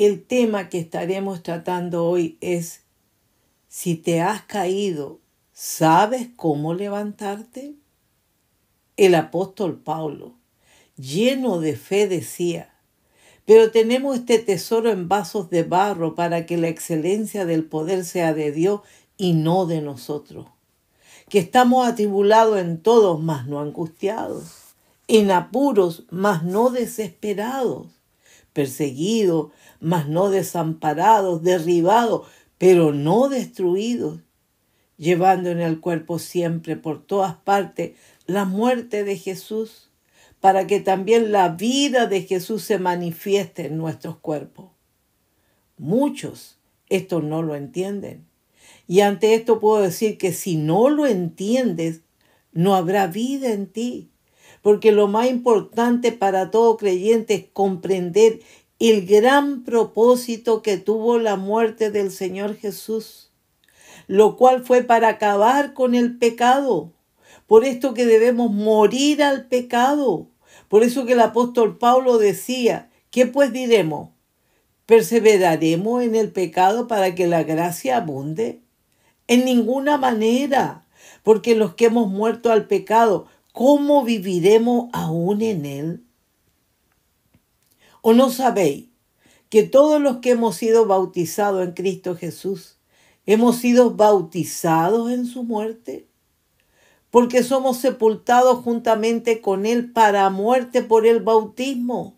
El tema que estaremos tratando hoy es, si te has caído, ¿sabes cómo levantarte? El apóstol Pablo, lleno de fe, decía, pero tenemos este tesoro en vasos de barro para que la excelencia del poder sea de Dios y no de nosotros. Que estamos atribulados en todos, mas no angustiados en apuros, mas no desesperados, perseguidos, mas no desamparados, derribados, pero no destruidos, llevando en el cuerpo siempre por todas partes la muerte de Jesús, para que también la vida de Jesús se manifieste en nuestros cuerpos. Muchos esto no lo entienden. Y ante esto puedo decir que si no lo entiendes, no habrá vida en ti porque lo más importante para todo creyente es comprender el gran propósito que tuvo la muerte del Señor Jesús, lo cual fue para acabar con el pecado. Por esto que debemos morir al pecado. Por eso que el apóstol Pablo decía, ¿qué pues diremos? ¿Perseveraremos en el pecado para que la gracia abunde? En ninguna manera, porque los que hemos muerto al pecado ¿cómo viviremos aún en Él? ¿O no sabéis que todos los que hemos sido bautizados en Cristo Jesús, hemos sido bautizados en su muerte? Porque somos sepultados juntamente con Él para muerte por el bautismo,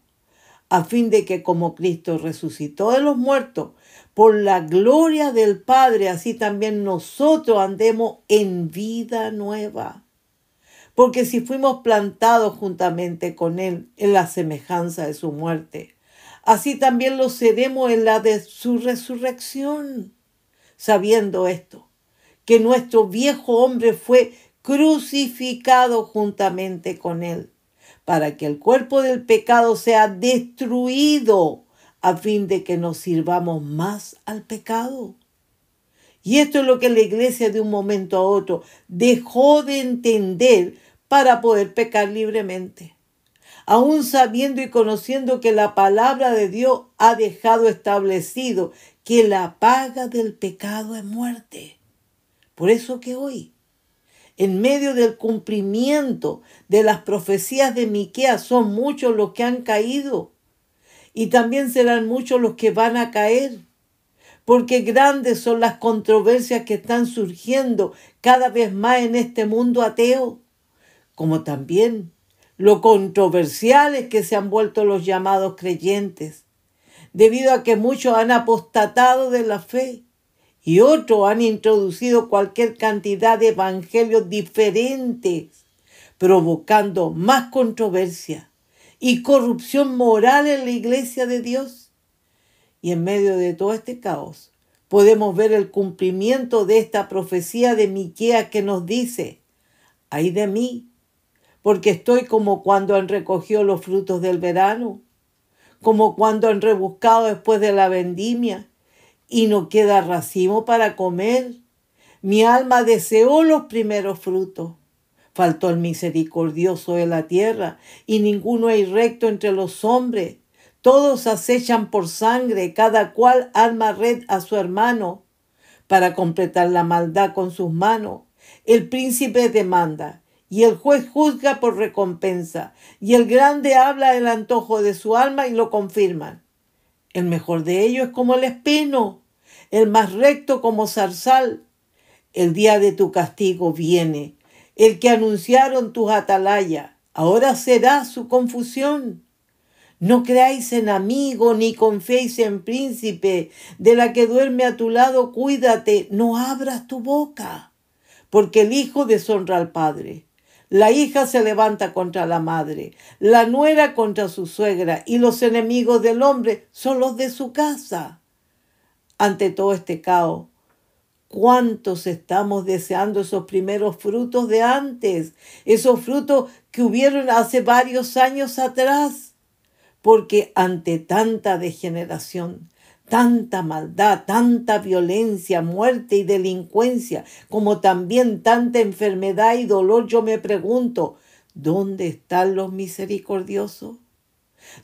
a fin de que como Cristo resucitó de los muertos, por la gloria del Padre, así también nosotros andemos en vida nueva porque si fuimos plantados juntamente con Él en la semejanza de su muerte, así también lo seremos en la de su resurrección, sabiendo esto, que nuestro viejo hombre fue crucificado juntamente con Él, para que el cuerpo del pecado sea destruido, a fin de que nos sirvamos más al pecado. Y esto es lo que la iglesia de un momento a otro dejó de entender para poder pecar libremente. Aún sabiendo y conociendo que la palabra de Dios ha dejado establecido que la paga del pecado es muerte. Por eso que hoy, en medio del cumplimiento de las profecías de Miqueas, son muchos los que han caído y también serán muchos los que van a caer porque grandes son las controversias que están surgiendo cada vez más en este mundo ateo, como también lo controversiales que se han vuelto los llamados creyentes, debido a que muchos han apostatado de la fe y otros han introducido cualquier cantidad de evangelios diferentes, provocando más controversia y corrupción moral en la iglesia de Dios. Y en medio de todo este caos, podemos ver el cumplimiento de esta profecía de Miquea que nos dice: Ay de mí, porque estoy como cuando han recogido los frutos del verano, como cuando han rebuscado después de la vendimia y no queda racimo para comer. Mi alma deseó los primeros frutos. Faltó el misericordioso de la tierra, y ninguno hay recto entre los hombres. Todos acechan por sangre, cada cual arma red a su hermano para completar la maldad con sus manos. El príncipe demanda y el juez juzga por recompensa y el grande habla del antojo de su alma y lo confirman. El mejor de ellos es como el espino, el más recto como zarzal. El día de tu castigo viene, el que anunciaron tus atalayas. Ahora será su confusión. No creáis en amigo ni confiéis en príncipe. De la que duerme a tu lado, cuídate, no abras tu boca. Porque el hijo deshonra al padre. La hija se levanta contra la madre, la nuera contra su suegra, y los enemigos del hombre son los de su casa. Ante todo este caos, ¿Cuántos estamos deseando esos primeros frutos de antes? Esos frutos que hubieron hace varios años atrás porque ante tanta degeneración, tanta maldad, tanta violencia, muerte y delincuencia, como también tanta enfermedad y dolor, yo me pregunto, ¿dónde están los misericordiosos?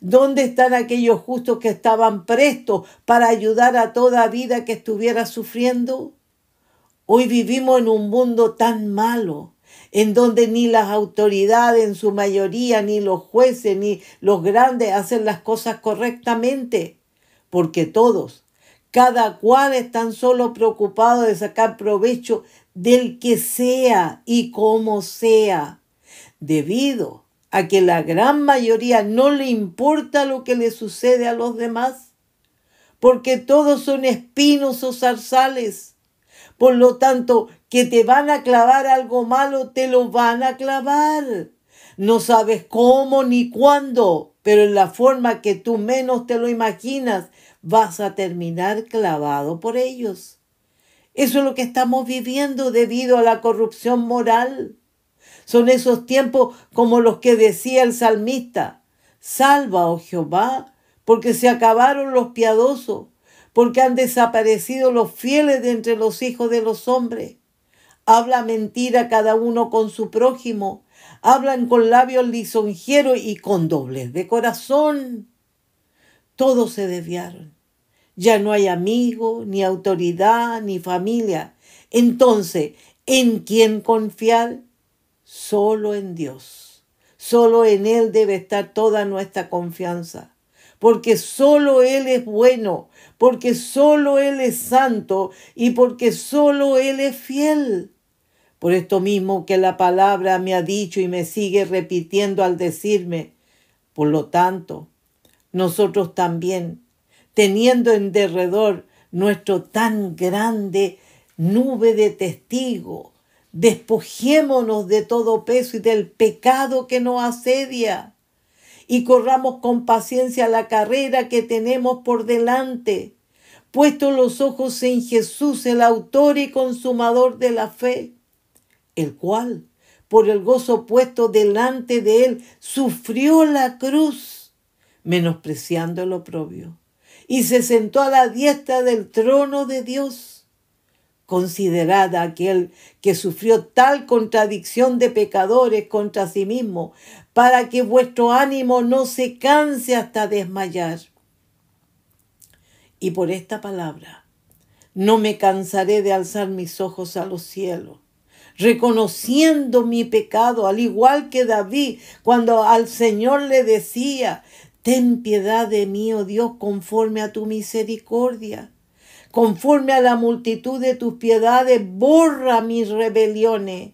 ¿Dónde están aquellos justos que estaban prestos para ayudar a toda vida que estuviera sufriendo? Hoy vivimos en un mundo tan malo, en donde ni las autoridades en su mayoría, ni los jueces, ni los grandes hacen las cosas correctamente, porque todos, cada cual están solo preocupados de sacar provecho del que sea y como sea, debido a que la gran mayoría no le importa lo que le sucede a los demás, porque todos son espinos o zarzales. Por lo tanto, que te van a clavar algo malo, te lo van a clavar. No sabes cómo ni cuándo, pero en la forma que tú menos te lo imaginas, vas a terminar clavado por ellos. Eso es lo que estamos viviendo debido a la corrupción moral. Son esos tiempos como los que decía el salmista, salva, oh Jehová, porque se acabaron los piadosos, porque han desaparecido los fieles de entre los hijos de los hombres habla mentira cada uno con su prójimo, hablan con labios lisonjeros y con doblez de corazón. Todos se desviaron. Ya no hay amigo, ni autoridad, ni familia. Entonces, ¿en quién confiar? Solo en Dios. Solo en Él debe estar toda nuestra confianza. Porque solo Él es bueno, porque solo Él es santo y porque solo Él es fiel. Por esto mismo que la palabra me ha dicho y me sigue repitiendo al decirme, por lo tanto, nosotros también, teniendo en derredor nuestro tan grande nube de testigos, despojémonos de todo peso y del pecado que nos asedia y corramos con paciencia la carrera que tenemos por delante, puesto los ojos en Jesús, el autor y consumador de la fe el cual, por el gozo puesto delante de él, sufrió la cruz, menospreciando el oprobio, y se sentó a la diestra del trono de Dios. Considerad a aquel que sufrió tal contradicción de pecadores contra sí mismo, para que vuestro ánimo no se canse hasta desmayar. Y por esta palabra no me cansaré de alzar mis ojos a los cielos reconociendo mi pecado, al igual que David cuando al Señor le decía, ten piedad de mí, oh Dios, conforme a tu misericordia. Conforme a la multitud de tus piedades, borra mis rebeliones.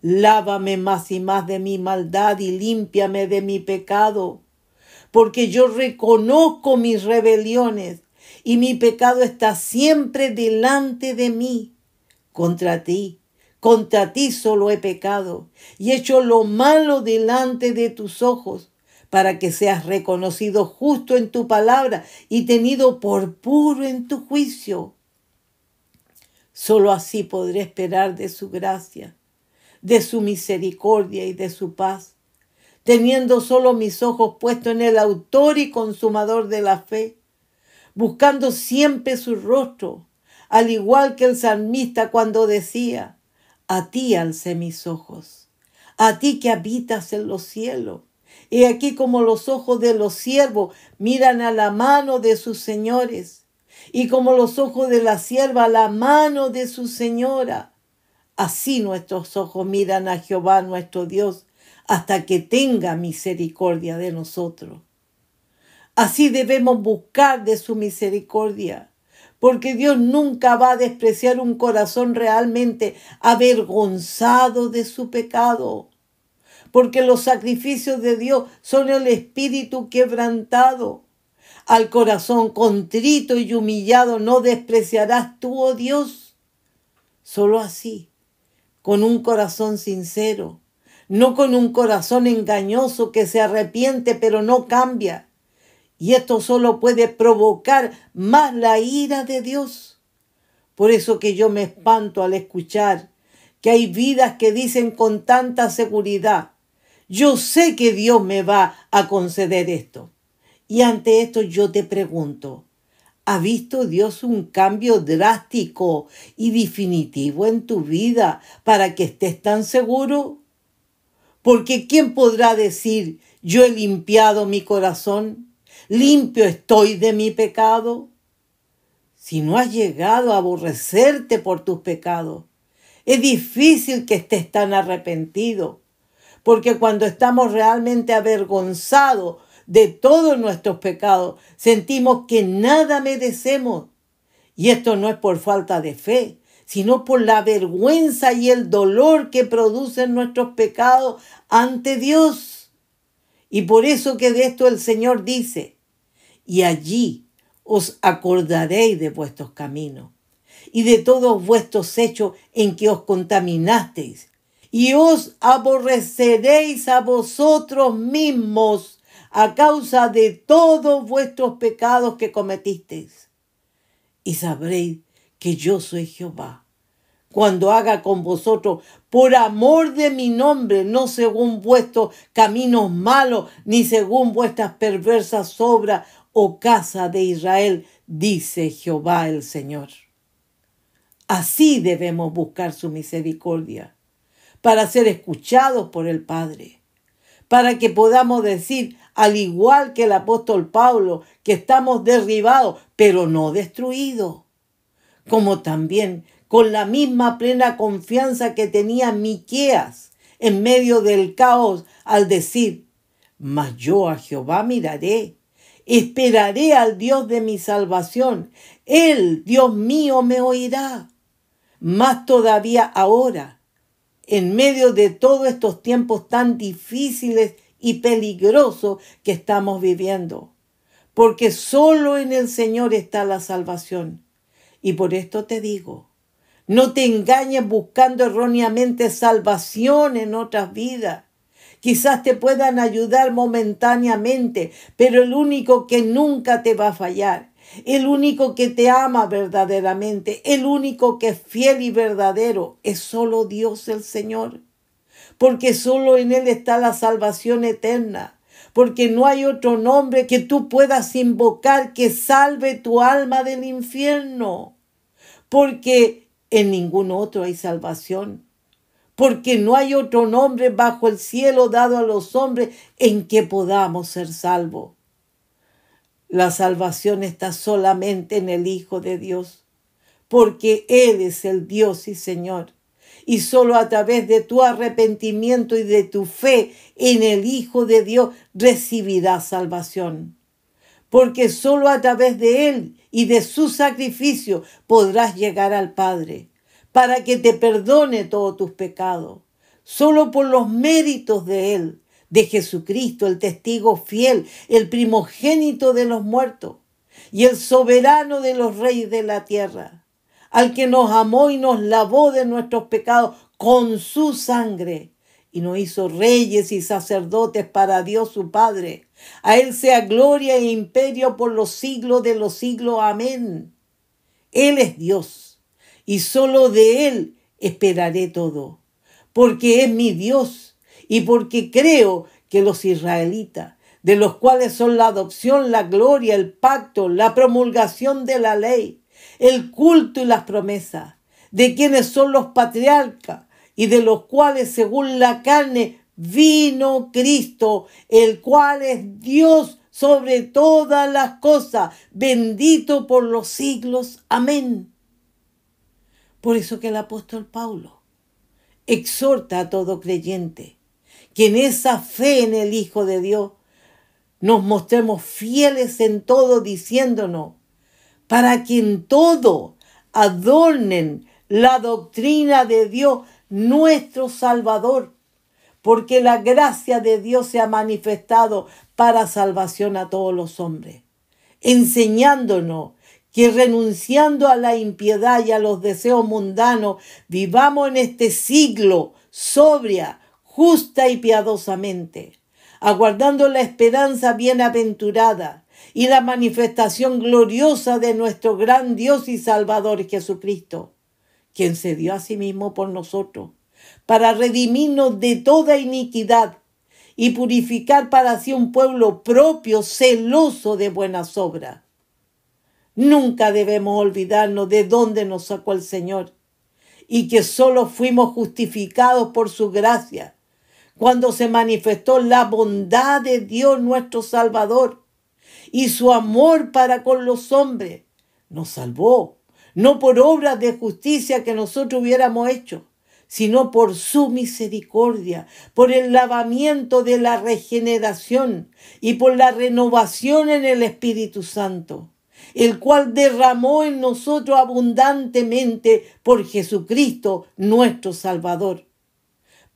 Lávame más y más de mi maldad y límpiame de mi pecado, porque yo reconozco mis rebeliones y mi pecado está siempre delante de mí. Contra ti, contra ti solo he pecado y hecho lo malo delante de tus ojos, para que seas reconocido justo en tu palabra y tenido por puro en tu juicio. Solo así podré esperar de su gracia, de su misericordia y de su paz, teniendo solo mis ojos puestos en el autor y consumador de la fe, buscando siempre su rostro, al igual que el salmista cuando decía, a ti alcé mis ojos, a ti que habitas en los cielos. Y aquí como los ojos de los siervos miran a la mano de sus señores, y como los ojos de la sierva a la mano de su señora, así nuestros ojos miran a Jehová nuestro Dios hasta que tenga misericordia de nosotros. Así debemos buscar de su misericordia, porque Dios nunca va a despreciar un corazón realmente avergonzado de su pecado, porque los sacrificios de Dios son el espíritu quebrantado. Al corazón contrito y humillado no despreciarás tú, oh Dios. Solo así, con un corazón sincero, no con un corazón engañoso que se arrepiente pero no cambia. Y esto solo puede provocar más la ira de Dios. Por eso que yo me espanto al escuchar que hay vidas que dicen con tanta seguridad, yo sé que Dios me va a conceder esto. Y ante esto yo te pregunto, ¿ha visto Dios un cambio drástico y definitivo en tu vida para que estés tan seguro? Porque ¿quién podrá decir, yo he limpiado mi corazón? ¿Limpio estoy de mi pecado? Si no has llegado a aborrecerte por tus pecados, es difícil que estés tan arrepentido, porque cuando estamos realmente avergonzados de todos nuestros pecados, sentimos que nada merecemos. Y esto no es por falta de fe, sino por la vergüenza y el dolor que producen nuestros pecados ante Dios. Y por eso que de esto el Señor dice, y allí os acordaréis de vuestros caminos y de todos vuestros hechos en que os contaminasteis, y os aborreceréis a vosotros mismos a causa de todos vuestros pecados que cometisteis. Y sabréis que yo soy Jehová, cuando haga con vosotros por amor de mi nombre, no según vuestros caminos malos, ni según vuestras perversas obras, oh casa de Israel, dice Jehová el Señor. Así debemos buscar su misericordia, para ser escuchados por el Padre, para que podamos decir, al igual que el apóstol Pablo, que estamos derribados, pero no destruidos como también con la misma plena confianza que tenía Miqueas en medio del caos al decir, mas yo a Jehová miraré, esperaré al Dios de mi salvación, Él, Dios mío, me oirá. Más todavía ahora, en medio de todos estos tiempos tan difíciles y peligrosos que estamos viviendo, porque solo en el Señor está la salvación. Y por esto te digo, no te engañes buscando erróneamente salvación en otras vidas. Quizás te puedan ayudar momentáneamente, pero el único que nunca te va a fallar, el único que te ama verdaderamente, el único que es fiel y verdadero, es solo Dios el Señor. Porque solo en Él está la salvación eterna. Porque no hay otro nombre que tú puedas invocar que salve tu alma del infierno, porque en ningún otro hay salvación, porque no hay otro nombre bajo el cielo dado a los hombres en que podamos ser salvos. La salvación está solamente en el Hijo de Dios, porque Él es el Dios y Señor y solo a través de tu arrepentimiento y de tu fe en el Hijo de Dios recibirás salvación. Porque solo a través de Él y de su sacrificio podrás llegar al Padre, para que te perdone todos tus pecados. Solo por los méritos de Él, de Jesucristo, el testigo fiel, el primogénito de los muertos y el soberano de los reyes de la tierra al que nos amó y nos lavó de nuestros pecados con su sangre y nos hizo reyes y sacerdotes para Dios su Padre. A Él sea gloria e imperio por los siglos de los siglos. Amén. Él es Dios y solo de Él esperaré todo, porque es mi Dios y porque creo que los israelitas, de los cuales son la adopción, la gloria, el pacto, la promulgación de la ley, el culto y las promesas, de quienes son los patriarcas y de los cuales según la carne vino Cristo, el cual es Dios sobre todas las cosas, bendito por los siglos. Amén. Por eso que el apóstol Paulo exhorta a todo creyente que en esa fe en el Hijo de Dios nos mostremos fieles en todo, diciéndonos, para que en todo adornen la doctrina de Dios, nuestro Salvador, porque la gracia de Dios se ha manifestado para salvación a todos los hombres, enseñándonos que renunciando a la impiedad y a los deseos mundanos, vivamos en este siglo sobria, justa y piadosamente aguardando la esperanza bienaventurada y la manifestación gloriosa de nuestro gran Dios y Salvador Jesucristo, quien se dio a sí mismo por nosotros, para redimirnos de toda iniquidad y purificar para sí un pueblo propio, celoso de buenas obras. Nunca debemos olvidarnos de dónde nos sacó el Señor y que solo fuimos justificados por su gracia cuando se manifestó la bondad de Dios nuestro Salvador y su amor para con los hombres. Nos salvó, no por obras de justicia que nosotros hubiéramos hecho, sino por su misericordia, por el lavamiento de la regeneración y por la renovación en el Espíritu Santo, el cual derramó en nosotros abundantemente por Jesucristo nuestro Salvador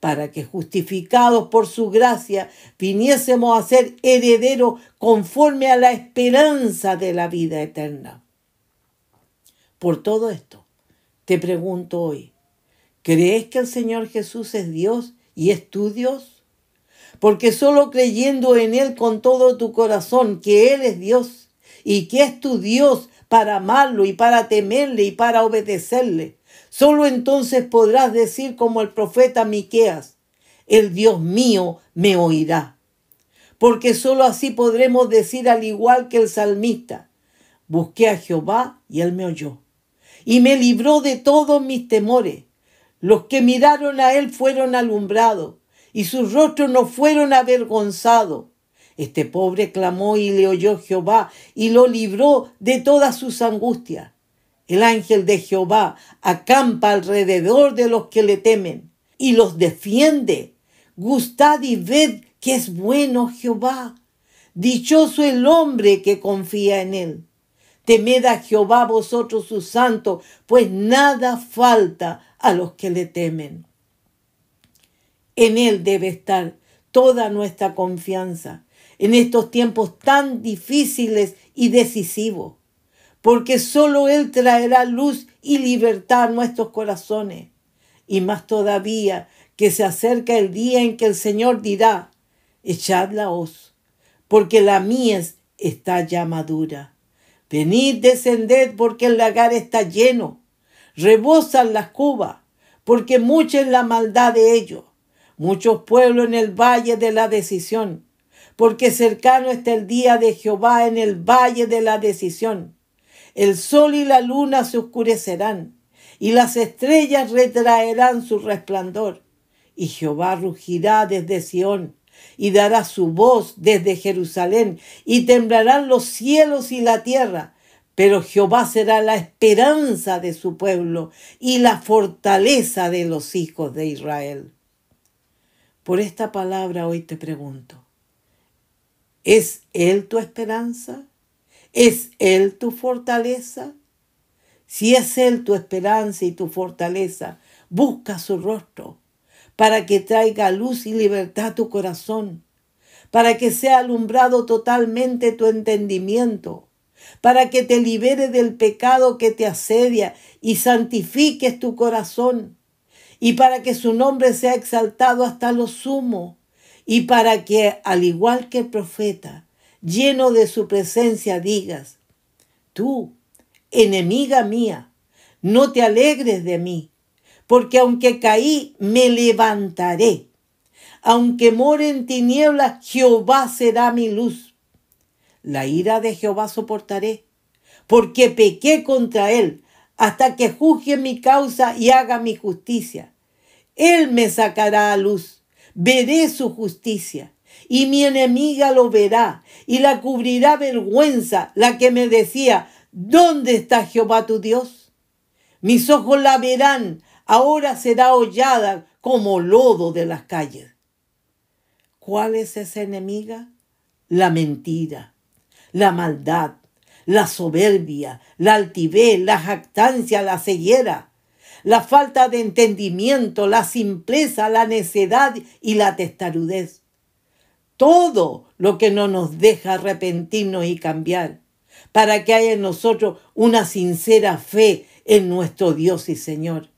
para que justificados por su gracia viniésemos a ser herederos conforme a la esperanza de la vida eterna. Por todo esto, te pregunto hoy, ¿crees que el Señor Jesús es Dios y es tu Dios? Porque solo creyendo en Él con todo tu corazón que Él es Dios y que es tu Dios para amarlo y para temerle y para obedecerle, Solo entonces podrás decir como el profeta Miqueas, el Dios mío me oirá. Porque solo así podremos decir al igual que el salmista, busqué a Jehová y él me oyó y me libró de todos mis temores. Los que miraron a él fueron alumbrados y sus rostros no fueron avergonzados. Este pobre clamó y le oyó Jehová y lo libró de todas sus angustias. El ángel de Jehová acampa alrededor de los que le temen y los defiende. Gustad y ved que es bueno Jehová. Dichoso el hombre que confía en él. Temed a Jehová vosotros sus santos, pues nada falta a los que le temen. En él debe estar toda nuestra confianza en estos tiempos tan difíciles y decisivos porque solo Él traerá luz y libertad a nuestros corazones. Y más todavía que se acerca el día en que el Señor dirá, echad la hoz, porque la mies está ya madura. Venid, descended, porque el lagar está lleno. Rebosan las cubas, porque mucha es la maldad de ellos. Muchos pueblos en el valle de la decisión, porque cercano está el día de Jehová en el valle de la decisión el sol y la luna se oscurecerán, y las estrellas retraerán su resplandor. Y Jehová rugirá desde Sión, y dará su voz desde Jerusalén, y temblarán los cielos y la tierra. Pero Jehová será la esperanza de su pueblo y la fortaleza de los hijos de Israel. Por esta palabra hoy te pregunto, ¿es Él tu esperanza? ¿Es Él tu fortaleza? Si es Él tu esperanza y tu fortaleza, busca su rostro para que traiga luz y libertad a tu corazón, para que sea alumbrado totalmente tu entendimiento, para que te libere del pecado que te asedia y santifiques tu corazón, y para que su nombre sea exaltado hasta lo sumo, y para que, al igual que el profeta, lleno de su presencia, digas, tú, enemiga mía, no te alegres de mí, porque aunque caí, me levantaré. Aunque more en tinieblas, Jehová será mi luz. La ira de Jehová soportaré, porque pequé contra él, hasta que juzgue mi causa y haga mi justicia. Él me sacará a luz, veré su justicia, y mi enemiga lo verá, y la cubrirá vergüenza, la que me decía, ¿dónde está Jehová tu Dios? Mis ojos la verán, ahora será hollada como lodo de las calles. ¿Cuál es esa enemiga? La mentira, la maldad, la soberbia, la altivez, la jactancia, la ceguera, la falta de entendimiento, la simpleza, la necedad y la testarudez. Todo lo que no nos deja arrepentirnos y cambiar, para que haya en nosotros una sincera fe en nuestro Dios y Señor.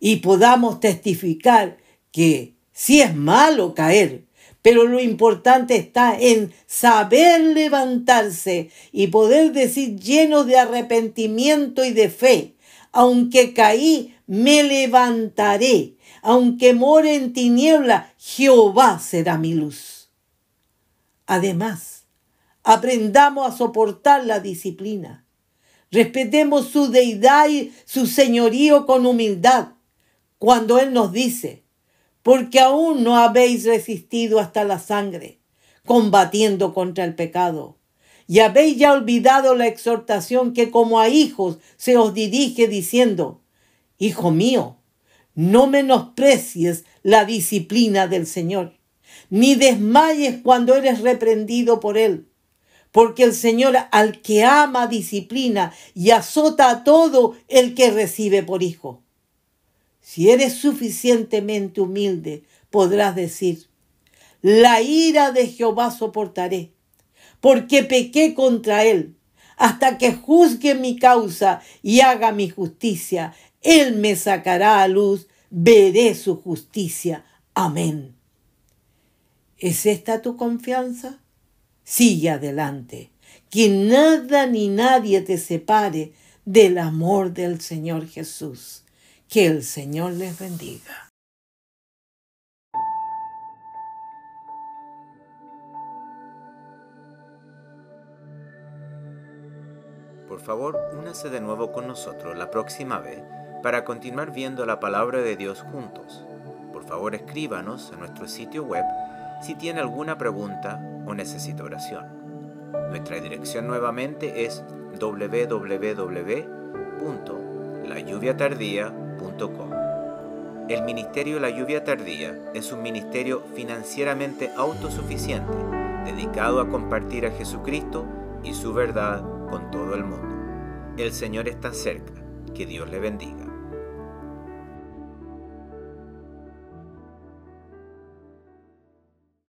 Y podamos testificar que si es malo caer, pero lo importante está en saber levantarse y poder decir lleno de arrepentimiento y de fe, aunque caí, me levantaré, aunque more en tiniebla, Jehová será mi luz. Además, aprendamos a soportar la disciplina. Respetemos su deidad y su señorío con humildad cuando Él nos dice, porque aún no habéis resistido hasta la sangre, combatiendo contra el pecado. Y habéis ya olvidado la exhortación que como a hijos se os dirige diciendo, Hijo mío, no menosprecies la disciplina del Señor, ni desmayes cuando eres reprendido por Él, porque el Señor al que ama disciplina y azota a todo el que recibe por hijo. Si eres suficientemente humilde, podrás decir, la ira de Jehová soportaré, porque pequé contra él, hasta que juzgue mi causa y haga mi justicia. Él me sacará a luz, veré su justicia. Amén. ¿Es esta tu confianza? Sigue adelante, que nada ni nadie te separe del amor del Señor Jesús. Que el Señor les bendiga. Por favor, únase de nuevo con nosotros la próxima vez para continuar viendo la palabra de Dios juntos. Por favor, escríbanos a nuestro sitio web si tiene alguna pregunta o necesita oración. Nuestra dirección nuevamente es www.layuviatardía.com el Ministerio La Lluvia Tardía es un ministerio financieramente autosuficiente, dedicado a compartir a Jesucristo y su verdad con todo el mundo. El Señor está cerca. Que Dios le bendiga.